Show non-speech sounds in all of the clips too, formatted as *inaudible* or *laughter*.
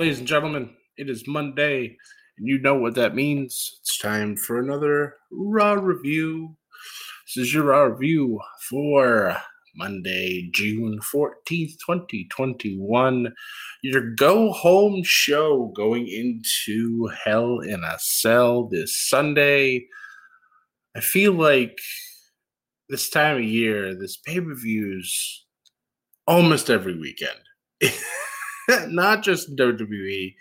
Ladies and gentlemen, it is Monday, and you know what that means. It's time for another Raw review. This is your Raw review for Monday, June 14th, 2021. Your go home show going into Hell in a Cell this Sunday. I feel like this time of year, this pay per views almost every weekend. *laughs* *laughs* not just WWE,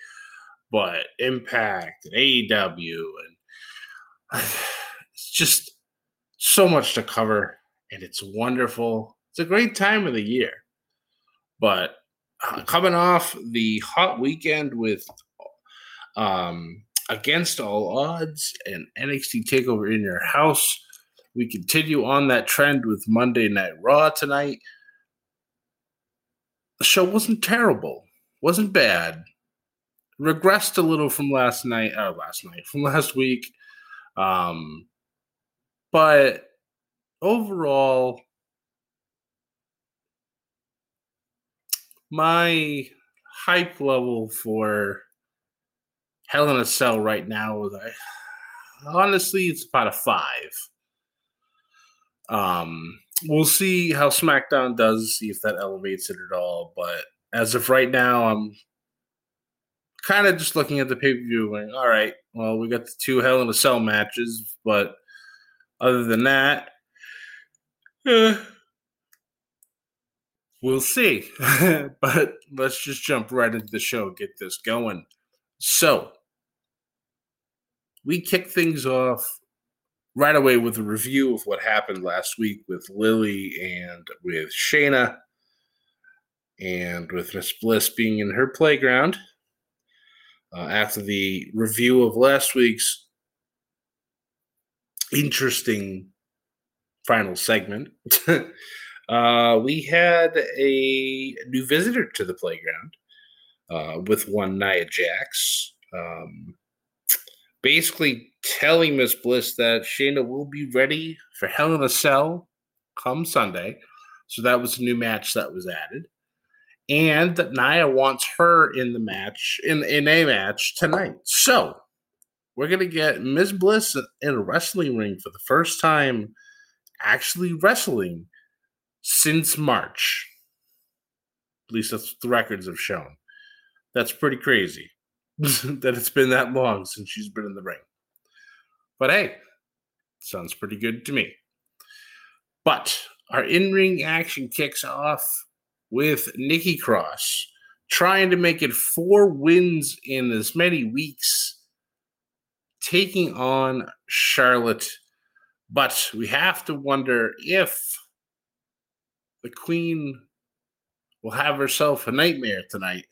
but Impact and AEW, and *sighs* it's just so much to cover, and it's wonderful. It's a great time of the year, but uh, coming off the hot weekend with um, Against All Odds and NXT Takeover in Your House, we continue on that trend with Monday Night Raw tonight. The show wasn't terrible wasn't bad. Regressed a little from last night, or uh, last night, from *laughs* last week. Um, but overall, my hype level for Hell in a Cell right now is I honestly it's about a five. Um, we'll see how SmackDown does, see if that elevates it at all. But as of right now, I'm kind of just looking at the pay per view going, all right, well, we got the two Hell in a Cell matches, but other than that, eh, we'll see. *laughs* but let's just jump right into the show, get this going. So, we kick things off right away with a review of what happened last week with Lily and with Shayna and with Miss Bliss being in her playground. Uh, after the review of last week's interesting final segment, *laughs* uh, we had a new visitor to the playground uh, with one Nia Jax. Um, basically telling Miss Bliss that Shayna will be ready for Hell in a Cell come Sunday. So that was a new match that was added and that Nia wants her in the match in in a match tonight. So we're gonna get Ms. Bliss in a wrestling ring for the first time, actually wrestling since March. At least that's the records have shown. That's pretty crazy *laughs* that it's been that long since she's been in the ring. But hey, sounds pretty good to me. But our in ring action kicks off with Nikki Cross trying to make it four wins in as many weeks, taking on Charlotte. But we have to wonder if the Queen will have herself a nightmare tonight.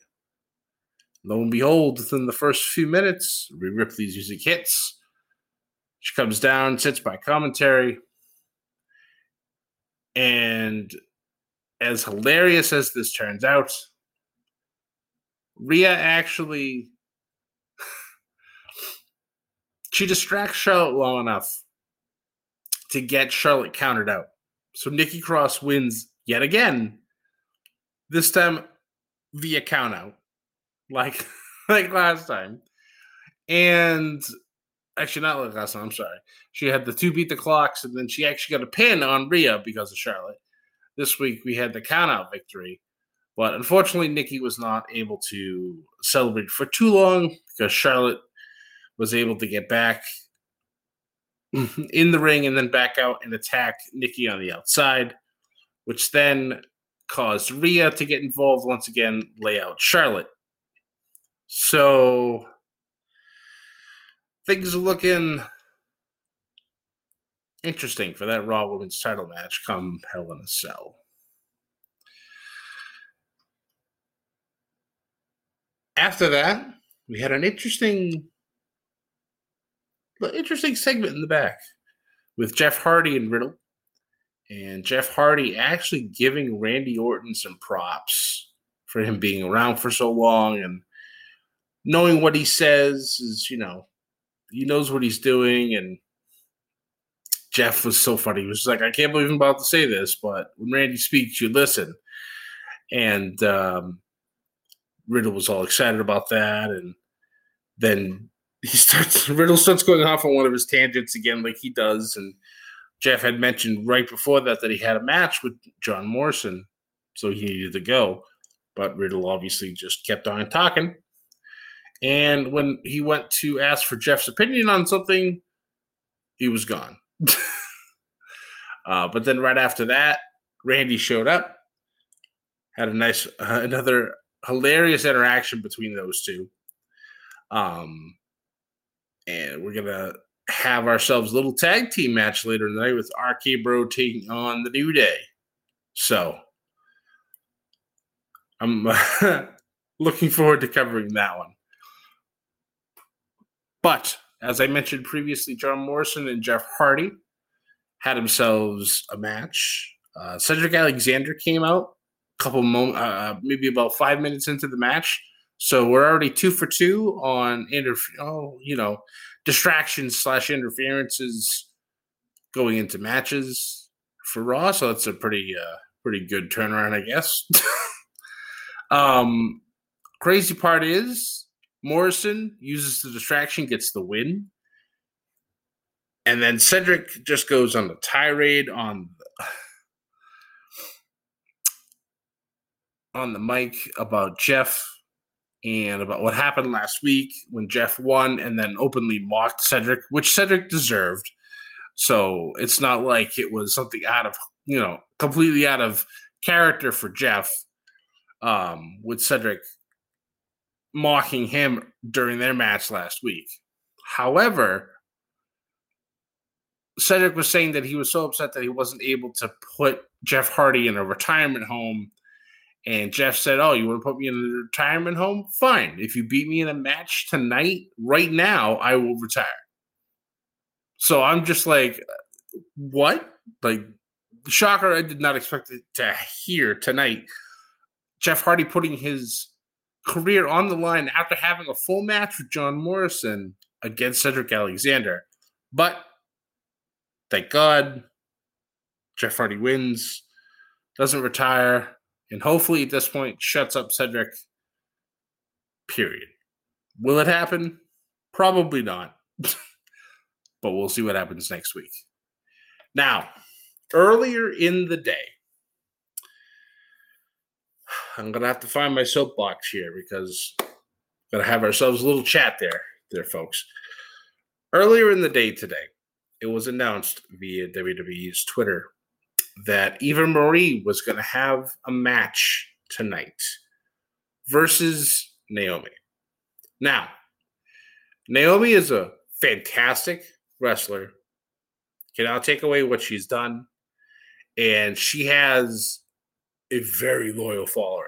Lo and behold, within the first few minutes, we Rhea's music hits. She comes down, sits by commentary, and as hilarious as this turns out, Rhea actually *sighs* she distracts Charlotte long enough to get Charlotte countered out. So Nikki Cross wins yet again. This time via count out, like *laughs* like last time. And actually not like last time. I'm sorry. She had the two beat the clocks, and then she actually got a pin on Rhea because of Charlotte. This week we had the count out victory, but unfortunately Nikki was not able to celebrate for too long because Charlotte was able to get back *laughs* in the ring and then back out and attack Nikki on the outside, which then caused Rhea to get involved once again, lay out Charlotte. So things are looking interesting for that Raw Women's title match come Hell in a Cell. After that, we had an interesting, interesting segment in the back with Jeff Hardy and Riddle, and Jeff Hardy actually giving Randy Orton some props for him being around for so long and knowing what he says is, you know, he knows what he's doing and Jeff was so funny. He was like, I can't believe I'm about to say this, but when Randy speaks, you listen. And um, Riddle was all excited about that. And then he *laughs* starts, Riddle starts going off on one of his tangents again, like he does. And Jeff had mentioned right before that that he had a match with John Morrison, so he needed to go. But Riddle obviously just kept on talking. And when he went to ask for Jeff's opinion on something, he was gone. Uh, but then right after that, Randy showed up, had a nice, uh, another hilarious interaction between those two. Um, and we're gonna have ourselves a little tag team match later tonight with RK Bro taking on the New Day. So I'm *laughs* looking forward to covering that one. But as I mentioned previously, John Morrison and Jeff Hardy had themselves a match. Uh, Cedric Alexander came out a couple moments, uh, maybe about five minutes into the match. So we're already two for two on interf- oh, you know, distractions slash interferences going into matches for Raw. So that's a pretty uh, pretty good turnaround, I guess. *laughs* um, crazy part is Morrison uses the distraction, gets the win. And then Cedric just goes on the tirade on on the mic about Jeff and about what happened last week when Jeff won and then openly mocked Cedric, which Cedric deserved. So it's not like it was something out of, you know, completely out of character for Jeff um, with Cedric mocking him during their match last week. However, Cedric was saying that he was so upset that he wasn't able to put Jeff Hardy in a retirement home. And Jeff said, Oh, you want to put me in a retirement home? Fine. If you beat me in a match tonight, right now, I will retire. So I'm just like, What? Like, shocker, I did not expect to hear tonight. Jeff Hardy putting his career on the line after having a full match with John Morrison against Cedric Alexander. But thank God, Jeff Hardy wins, doesn't retire, and hopefully at this point shuts up Cedric. Period. Will it happen? Probably not. *laughs* but we'll see what happens next week. Now, earlier in the day, I'm gonna have to find my soapbox here because we're gonna have ourselves a little chat there, there, folks. Earlier in the day today, it was announced via WWE's Twitter that Eva Marie was gonna have a match tonight versus Naomi. Now, Naomi is a fantastic wrestler. Cannot take away what she's done. And she has a very loyal following.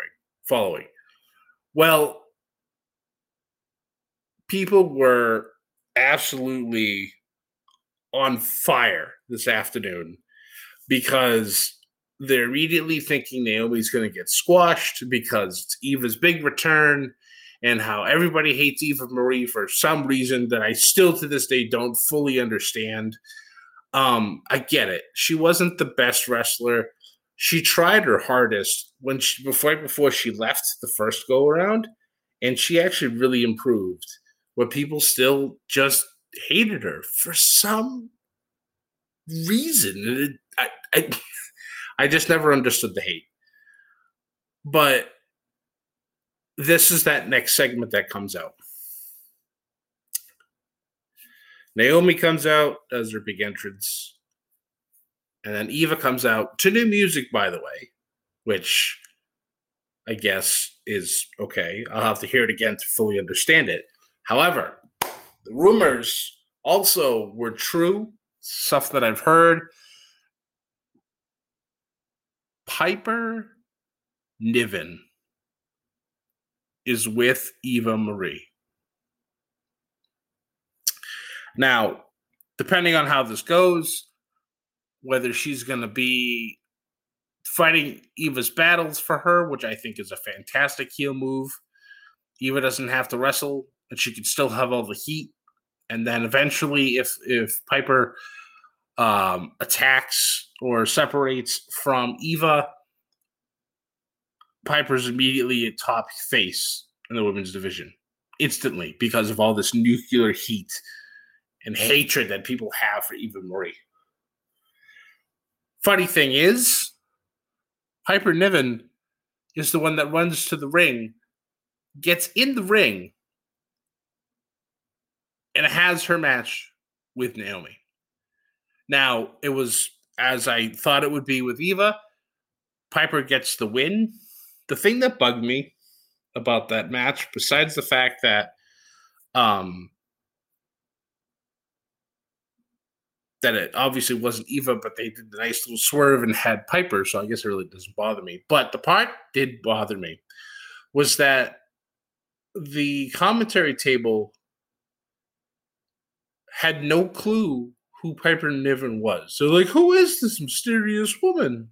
Following. Well, people were absolutely on fire this afternoon because they're immediately thinking Naomi's going to get squashed because it's Eva's big return and how everybody hates Eva Marie for some reason that I still to this day don't fully understand. Um, I get it. She wasn't the best wrestler she tried her hardest when she before before she left the first go around, and she actually really improved. But people still just hated her for some reason. I, I, *laughs* I just never understood the hate. But this is that next segment that comes out. Naomi comes out as her big entrance. And then Eva comes out to new music, by the way, which I guess is okay. I'll have to hear it again to fully understand it. However, the rumors also were true, stuff that I've heard. Piper Niven is with Eva Marie. Now, depending on how this goes, whether she's going to be fighting Eva's battles for her, which I think is a fantastic heel move. Eva doesn't have to wrestle, and she can still have all the heat. And then eventually, if if Piper um, attacks or separates from Eva, Piper's immediately a top face in the women's division instantly because of all this nuclear heat and hatred that people have for Eva Marie. Funny thing is, Piper Niven is the one that runs to the ring, gets in the ring, and has her match with Naomi. Now, it was as I thought it would be with Eva. Piper gets the win. The thing that bugged me about that match, besides the fact that um, that it obviously wasn't Eva, but they did the nice little swerve and had Piper, so I guess it really doesn't bother me. But the part did bother me was that the commentary table had no clue who Piper Niven was. So, like, who is this mysterious woman?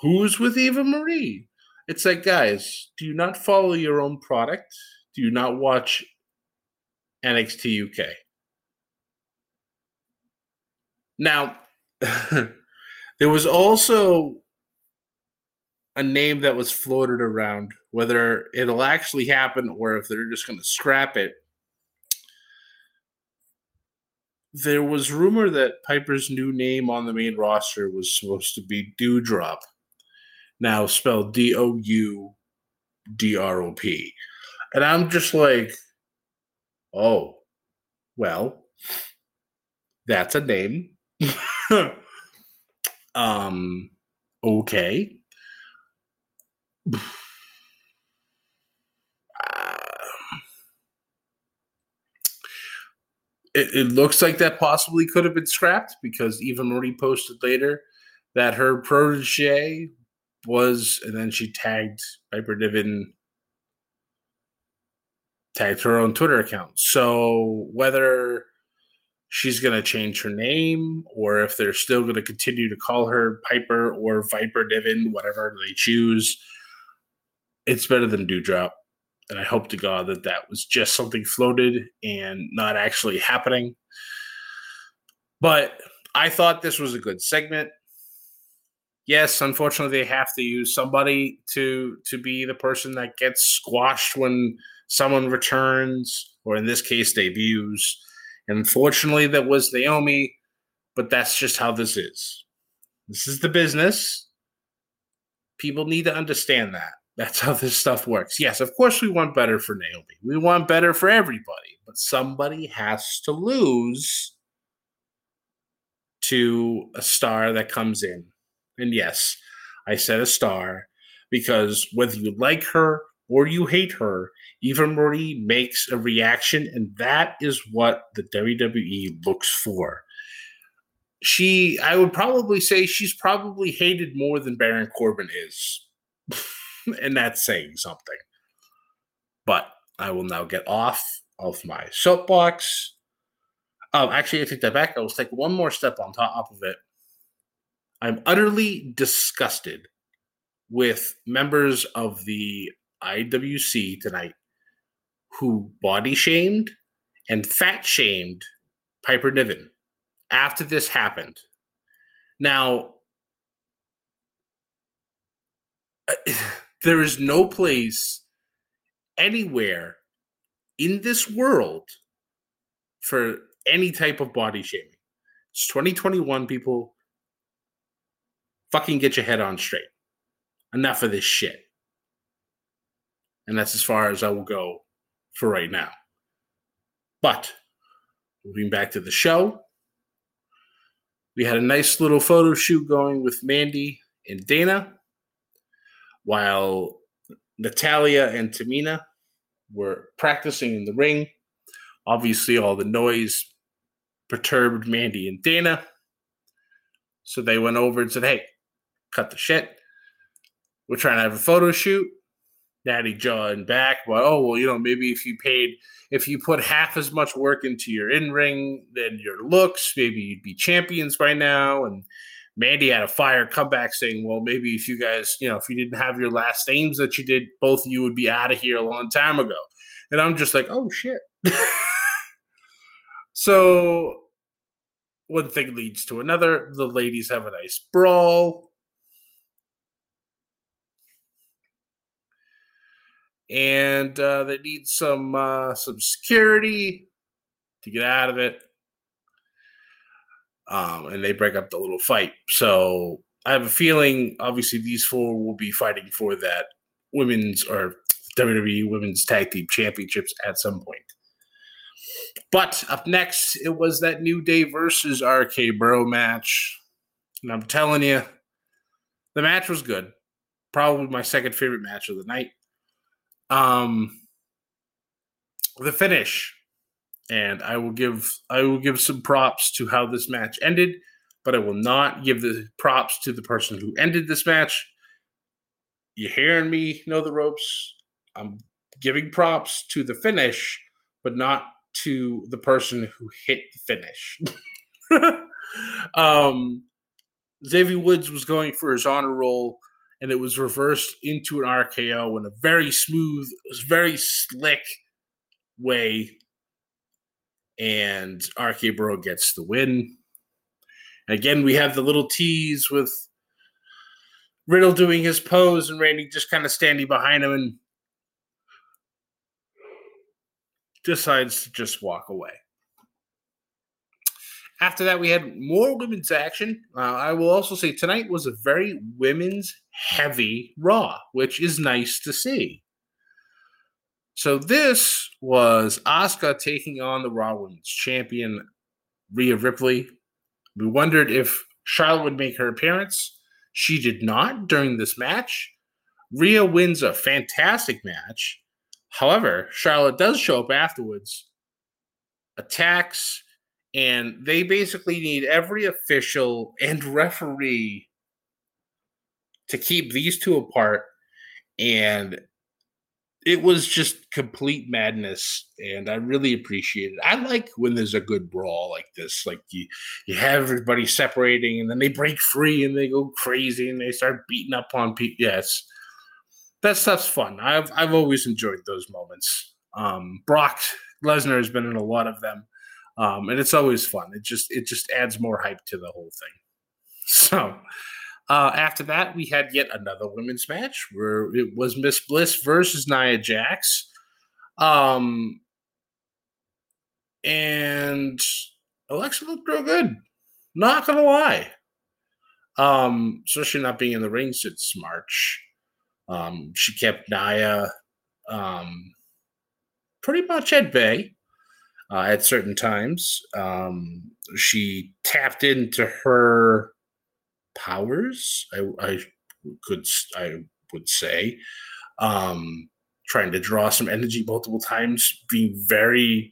Who's with Eva Marie? It's like, guys, do you not follow your own product? Do you not watch NXT UK? Now, *laughs* there was also a name that was floated around, whether it'll actually happen or if they're just going to scrap it. There was rumor that Piper's new name on the main roster was supposed to be Doudrop, now spelled D O U D R O P. And I'm just like, oh, well, that's a name *laughs* um, okay. it, it, looks like that possibly could have been scrapped because Eva Marie posted later that her protege was, and then she tagged Piper Niven, tagged her own Twitter account. So whether she's going to change her name or if they're still going to continue to call her Piper or Viper Divin, whatever they choose. It's better than Doudrop. And I hope to God that that was just something floated and not actually happening. But I thought this was a good segment. Yes, unfortunately, they have to use somebody to to be the person that gets squashed when someone returns, or in this case, debuts. Unfortunately, that was Naomi, but that's just how this is. This is the business. People need to understand that. That's how this stuff works. Yes, of course, we want better for Naomi. We want better for everybody, but somebody has to lose to a star that comes in. And yes, I said a star because whether you like her or you hate her, Marie makes a reaction, and that is what the WWE looks for. She, I would probably say she's probably hated more than Baron Corbin is. *laughs* and that's saying something. But I will now get off of my soapbox. Oh, actually, I take that back. I will take one more step on top of it. I'm utterly disgusted with members of the IWC tonight who body shamed and fat shamed Piper Niven after this happened. Now, *sighs* there is no place anywhere in this world for any type of body shaming. It's 2021, people. Fucking get your head on straight. Enough of this shit. And that's as far as I will go for right now. But moving back to the show, we had a nice little photo shoot going with Mandy and Dana, while Natalya and Tamina were practicing in the ring. Obviously, all the noise perturbed Mandy and Dana. So they went over and said, Hey, cut the shit. We're trying to have a photo shoot. Natty jawing back, but oh well, you know, maybe if you paid if you put half as much work into your in-ring than your looks, maybe you'd be champions by now. And Mandy had a fire comeback saying, Well, maybe if you guys, you know, if you didn't have your last names that you did, both of you would be out of here a long time ago. And I'm just like, oh shit. *laughs* so one thing leads to another. The ladies have a nice brawl. And uh, they need some uh, some security to get out of it. Um, and they break up the little fight. So I have a feeling, obviously, these four will be fighting for that women's or WWE Women's Tag Team Championships at some point. But up next, it was that New Day versus RK Bro match. And I'm telling you, the match was good. Probably my second favorite match of the night. Um, the finish, and I will give I will give some props to how this match ended, but I will not give the props to the person who ended this match. You hearing me know the ropes? I'm giving props to the finish, but not to the person who hit the finish. *laughs* um, Xavier Woods was going for his honor roll, and it was reversed into an RKO in a very smooth, very slick way. And RK Bro gets the win. Again, we have the little tease with Riddle doing his pose and Randy just kind of standing behind him and decides to just walk away. After that, we had more women's action. Uh, I will also say tonight was a very women's heavy Raw, which is nice to see. So this was Asuka taking on the Raw Women's Champion Rhea Ripley. We wondered if Charlotte would make her appearance. She did not during this match. Rhea wins a fantastic match. However, Charlotte does show up afterwards, attacks, and they basically need every official and *laughs* referee to keep these two apart. And it was just complete madness, and I really appreciate it. I like when there's a good brawl like this. Like you, you have everybody separating, and then they break free and they go crazy and they start beating up on people. Yes, that stuff's fun. I've I've always enjoyed those moments. Um, Brock Lesnar has been in a lot of them, um, and it's always fun. It just it just adds more hype to the whole thing. *laughs* So uh, after that, we had yet another women's match where it was Miss Bliss versus Nia Jax, um, and Alexa looked real good. Not gonna lie, um, especially not being in the ring since March. Um, she kept Nia um, pretty much at bay uh, at certain times. Um, she tapped into her powers. I, I could I would say, um, trying to draw some energy multiple times, being very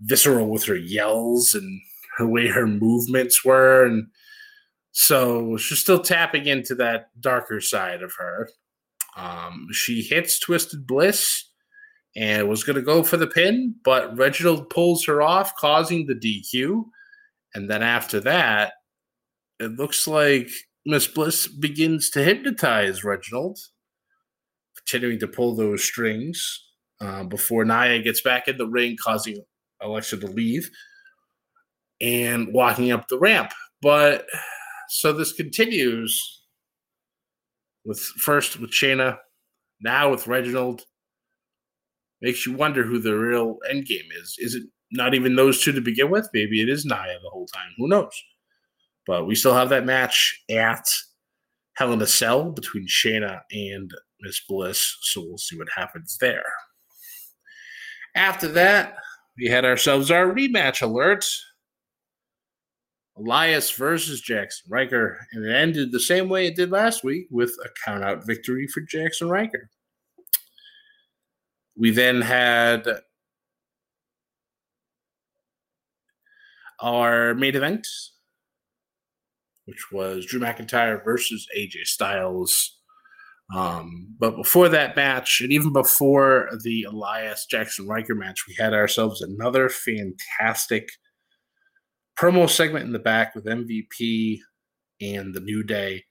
visceral with her yells and her way her movements were, and so she's still tapping into that darker side of her. Um, she hits Twisted Bliss and was going to go for the pin, but Reginald pulls her off, causing the DQ. And then after that, it looks like Miss Bliss begins to hypnotize Reginald, continuing to pull those strings uh, before Nia gets back in the ring, causing Alexa to leave and walking up the ramp. But so this continues with first with Shayna, now with Reginald. Makes you wonder who the real end game is. Is it not even those two to begin with. Maybe it is Nia the whole time. Who knows? But we still have that match at Hell in a Cell between Shayna and Miss Bliss. So we'll see what happens there. After that, we had ourselves our rematch alert. Elias versus Jaxson Ryker, and it ended the same way it did last week with a countout victory for Jaxson Ryker. We then had our main event, which was Drew McIntyre versus AJ Styles. Um, but before that match, and even before the Elias Jaxson Ryker match, we had ourselves another fantastic promo segment in the back with MVP and the New Day,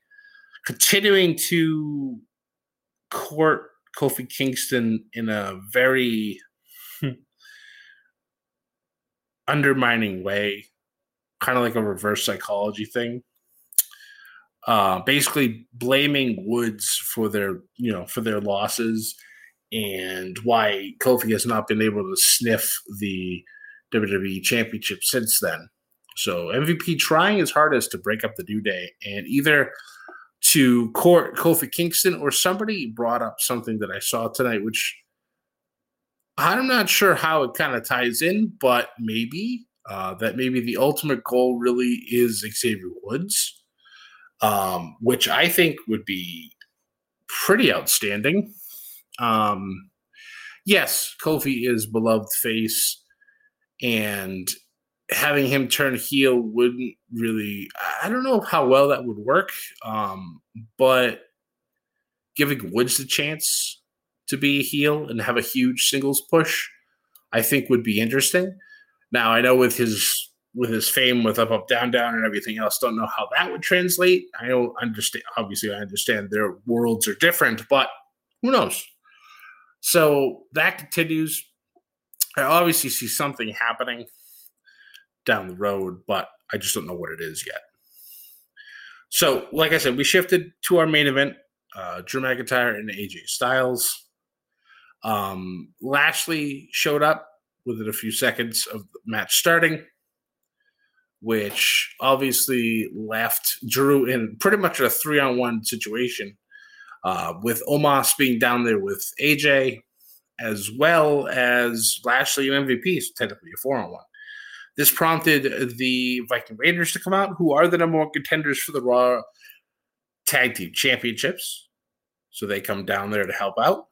continuing to court Kofi Kingston in a very undermining way, kind of like a reverse psychology thing. Uh, basically blaming Woods for their, you know, for their losses and why Kofi has not been able to sniff the WWE Championship since then. So MVP trying his hardest to break up the New Day and either to court Kofi Kingston or somebody brought up something that I saw tonight, which I'm not sure how it kind of ties in, but maybe uh, that maybe the ultimate goal really is Xavier Woods, um, which I think would be pretty outstanding. Um, yes, Kofi is beloved face, and having him turn heel wouldn't really. I don't know how well that would work, um, but giving Woods the chance to be a heel and have a huge singles push, I think would be interesting. Now I know with his with his fame with up up down down and everything else, don't know how that would translate. I don't understand. Obviously, I understand their worlds are different, but who knows? So that continues. I obviously see something happening down the road, but I just don't know what it is yet. So, like I said, we shifted to our main event: uh, Drew McIntyre and AJ Styles. Um, Lashley showed up within a few seconds of the match starting, which obviously left Drew in pretty much a three on one situation, uh, with Omos being down there with AJ, as well as Lashley and MVP, so technically a four on one. This prompted the Viking Raiders to come out, who are the number one contenders for the Raw Tag Team Championships. So they come down there to help out.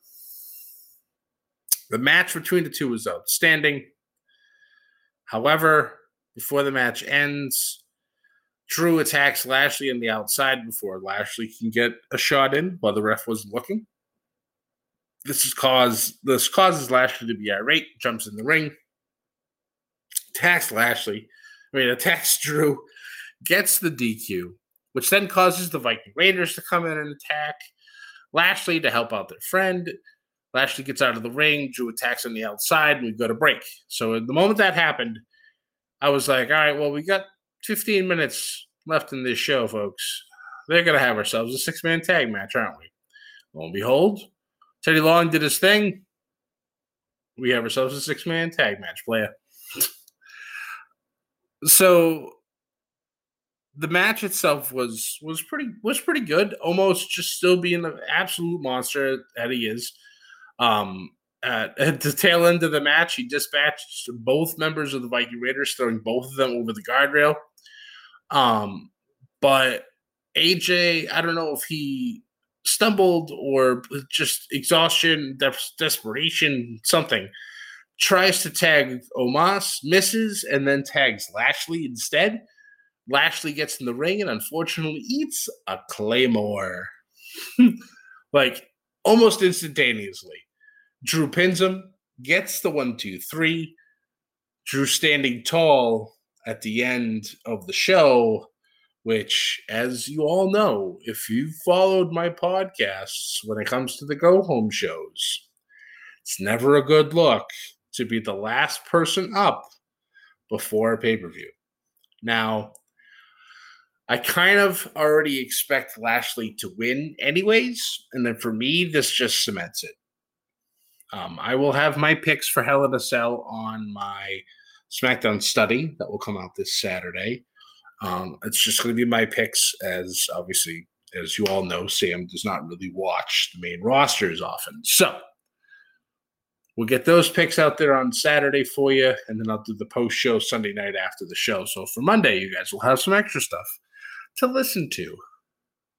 The match between the two was outstanding. However, before the match ends, Drew attacks Lashley on the outside before Lashley can get a shot in while the ref wasn't looking. This is cause this causes Lashley to be irate, jumps in the ring, attacks Lashley, I mean attacks *laughs* Drew, gets the DQ, which then causes the Viking Raiders to come in and attack Lashley to help out their friend. Lashley gets out of the ring. Drew attacks on the outside, and we go to break. So the moment that happened, I was like, all right, well, we got 15 minutes left in this show, folks. They're going to have ourselves a six man tag match, aren't we? Lo and behold, Teddy Long did his thing. We have ourselves a six man tag match, player. So the match itself was was pretty was pretty good. Omos just still being the absolute monster that he is. Um, at, *laughs* at, the tail end of the match, he dispatched both members of the Viking Raiders, throwing both of them over the guardrail. Um, but AJ, I don't know if he stumbled or just exhaustion, de- desperation, something. Tries to tag Omos, misses, and then tags Lashley instead. Lashley gets in the ring and unfortunately eats a claymore. *laughs* like almost instantaneously. Drew pins him, gets the one, two, three. Drew standing tall at the end of the show, which, as you all know, if you've followed my podcasts when it comes to the go home shows, it's never a good look to be the last person up before a pay per view. Now, I kind of already expect Lashley to win, anyways. And then for me, this just cements it. Um, I will have my picks for Hell in a Cell on my SmackDown study that will come out this Saturday. Um, it's just going to be my picks, as obviously, as you all know, Sam does not really watch the main rosters often. So we'll get those picks out there on Saturday for you, and then I'll do the post show Sunday night after the show. So for Monday, you guys will have some extra stuff to listen to.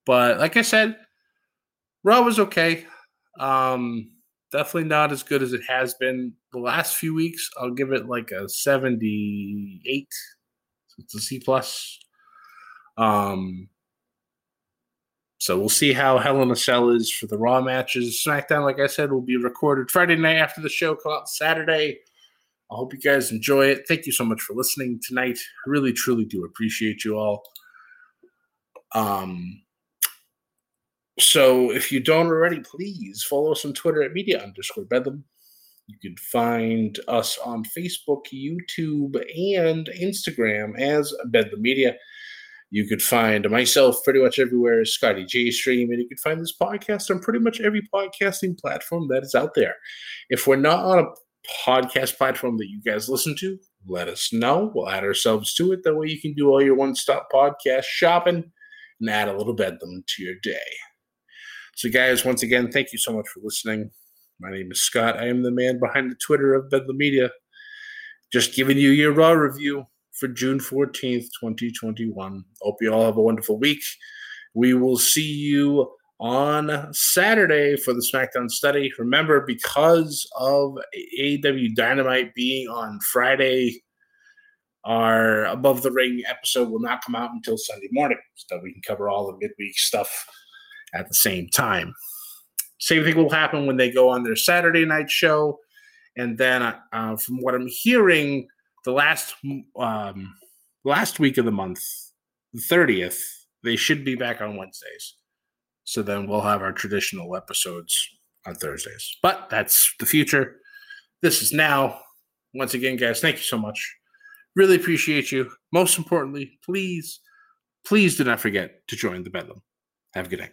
But like I said, Raw was okay. Um, definitely not as good as it has been the last few weeks. I'll give it like a 78. It's a C plus. Um, so we'll see how Hell in a Cell is for the Raw matches. SmackDown, like I said, will be recorded Friday night after the show, come out Saturday. I hope you guys enjoy it. Thank you so much for listening tonight. I really, truly do appreciate you all. Um, so if you don't already, please follow us on Twitter at media underscore bedlam. You can find us on Facebook, YouTube, and Instagram as Bedlam Media. You could find myself pretty much everywhere, Scotty J Stream, and you can find this podcast on pretty much every podcasting platform that is out there. If we're not on a podcast platform that you guys listen to, let us know. We'll add ourselves to it. That way you can do all your one stop podcast shopping and add a little bedlam to your day. So, guys, once again, thank you so much for listening. My name is Scott. I am the man behind the Twitter of Bedlam Media. Just giving you your raw review for June 14th, 2021. Hope you all have a wonderful week. We will see you on Saturday for the SmackDown study. Remember, because of AEW Dynamite being on Friday, our Above the Ring episode will not come out until Sunday morning, so we can cover all the midweek stuff at the same time. Same thing will happen when they go on their Saturday night show. And then, uh, from what I'm hearing, the last um, last week of the month, the 30th, they should be back on Wednesdays. So then we'll have our traditional episodes on Thursdays. But that's the future. This is now. Once again, guys, thank you so much. Really appreciate you. Most importantly, please, please do not forget to join the Bedlam. Have a good night.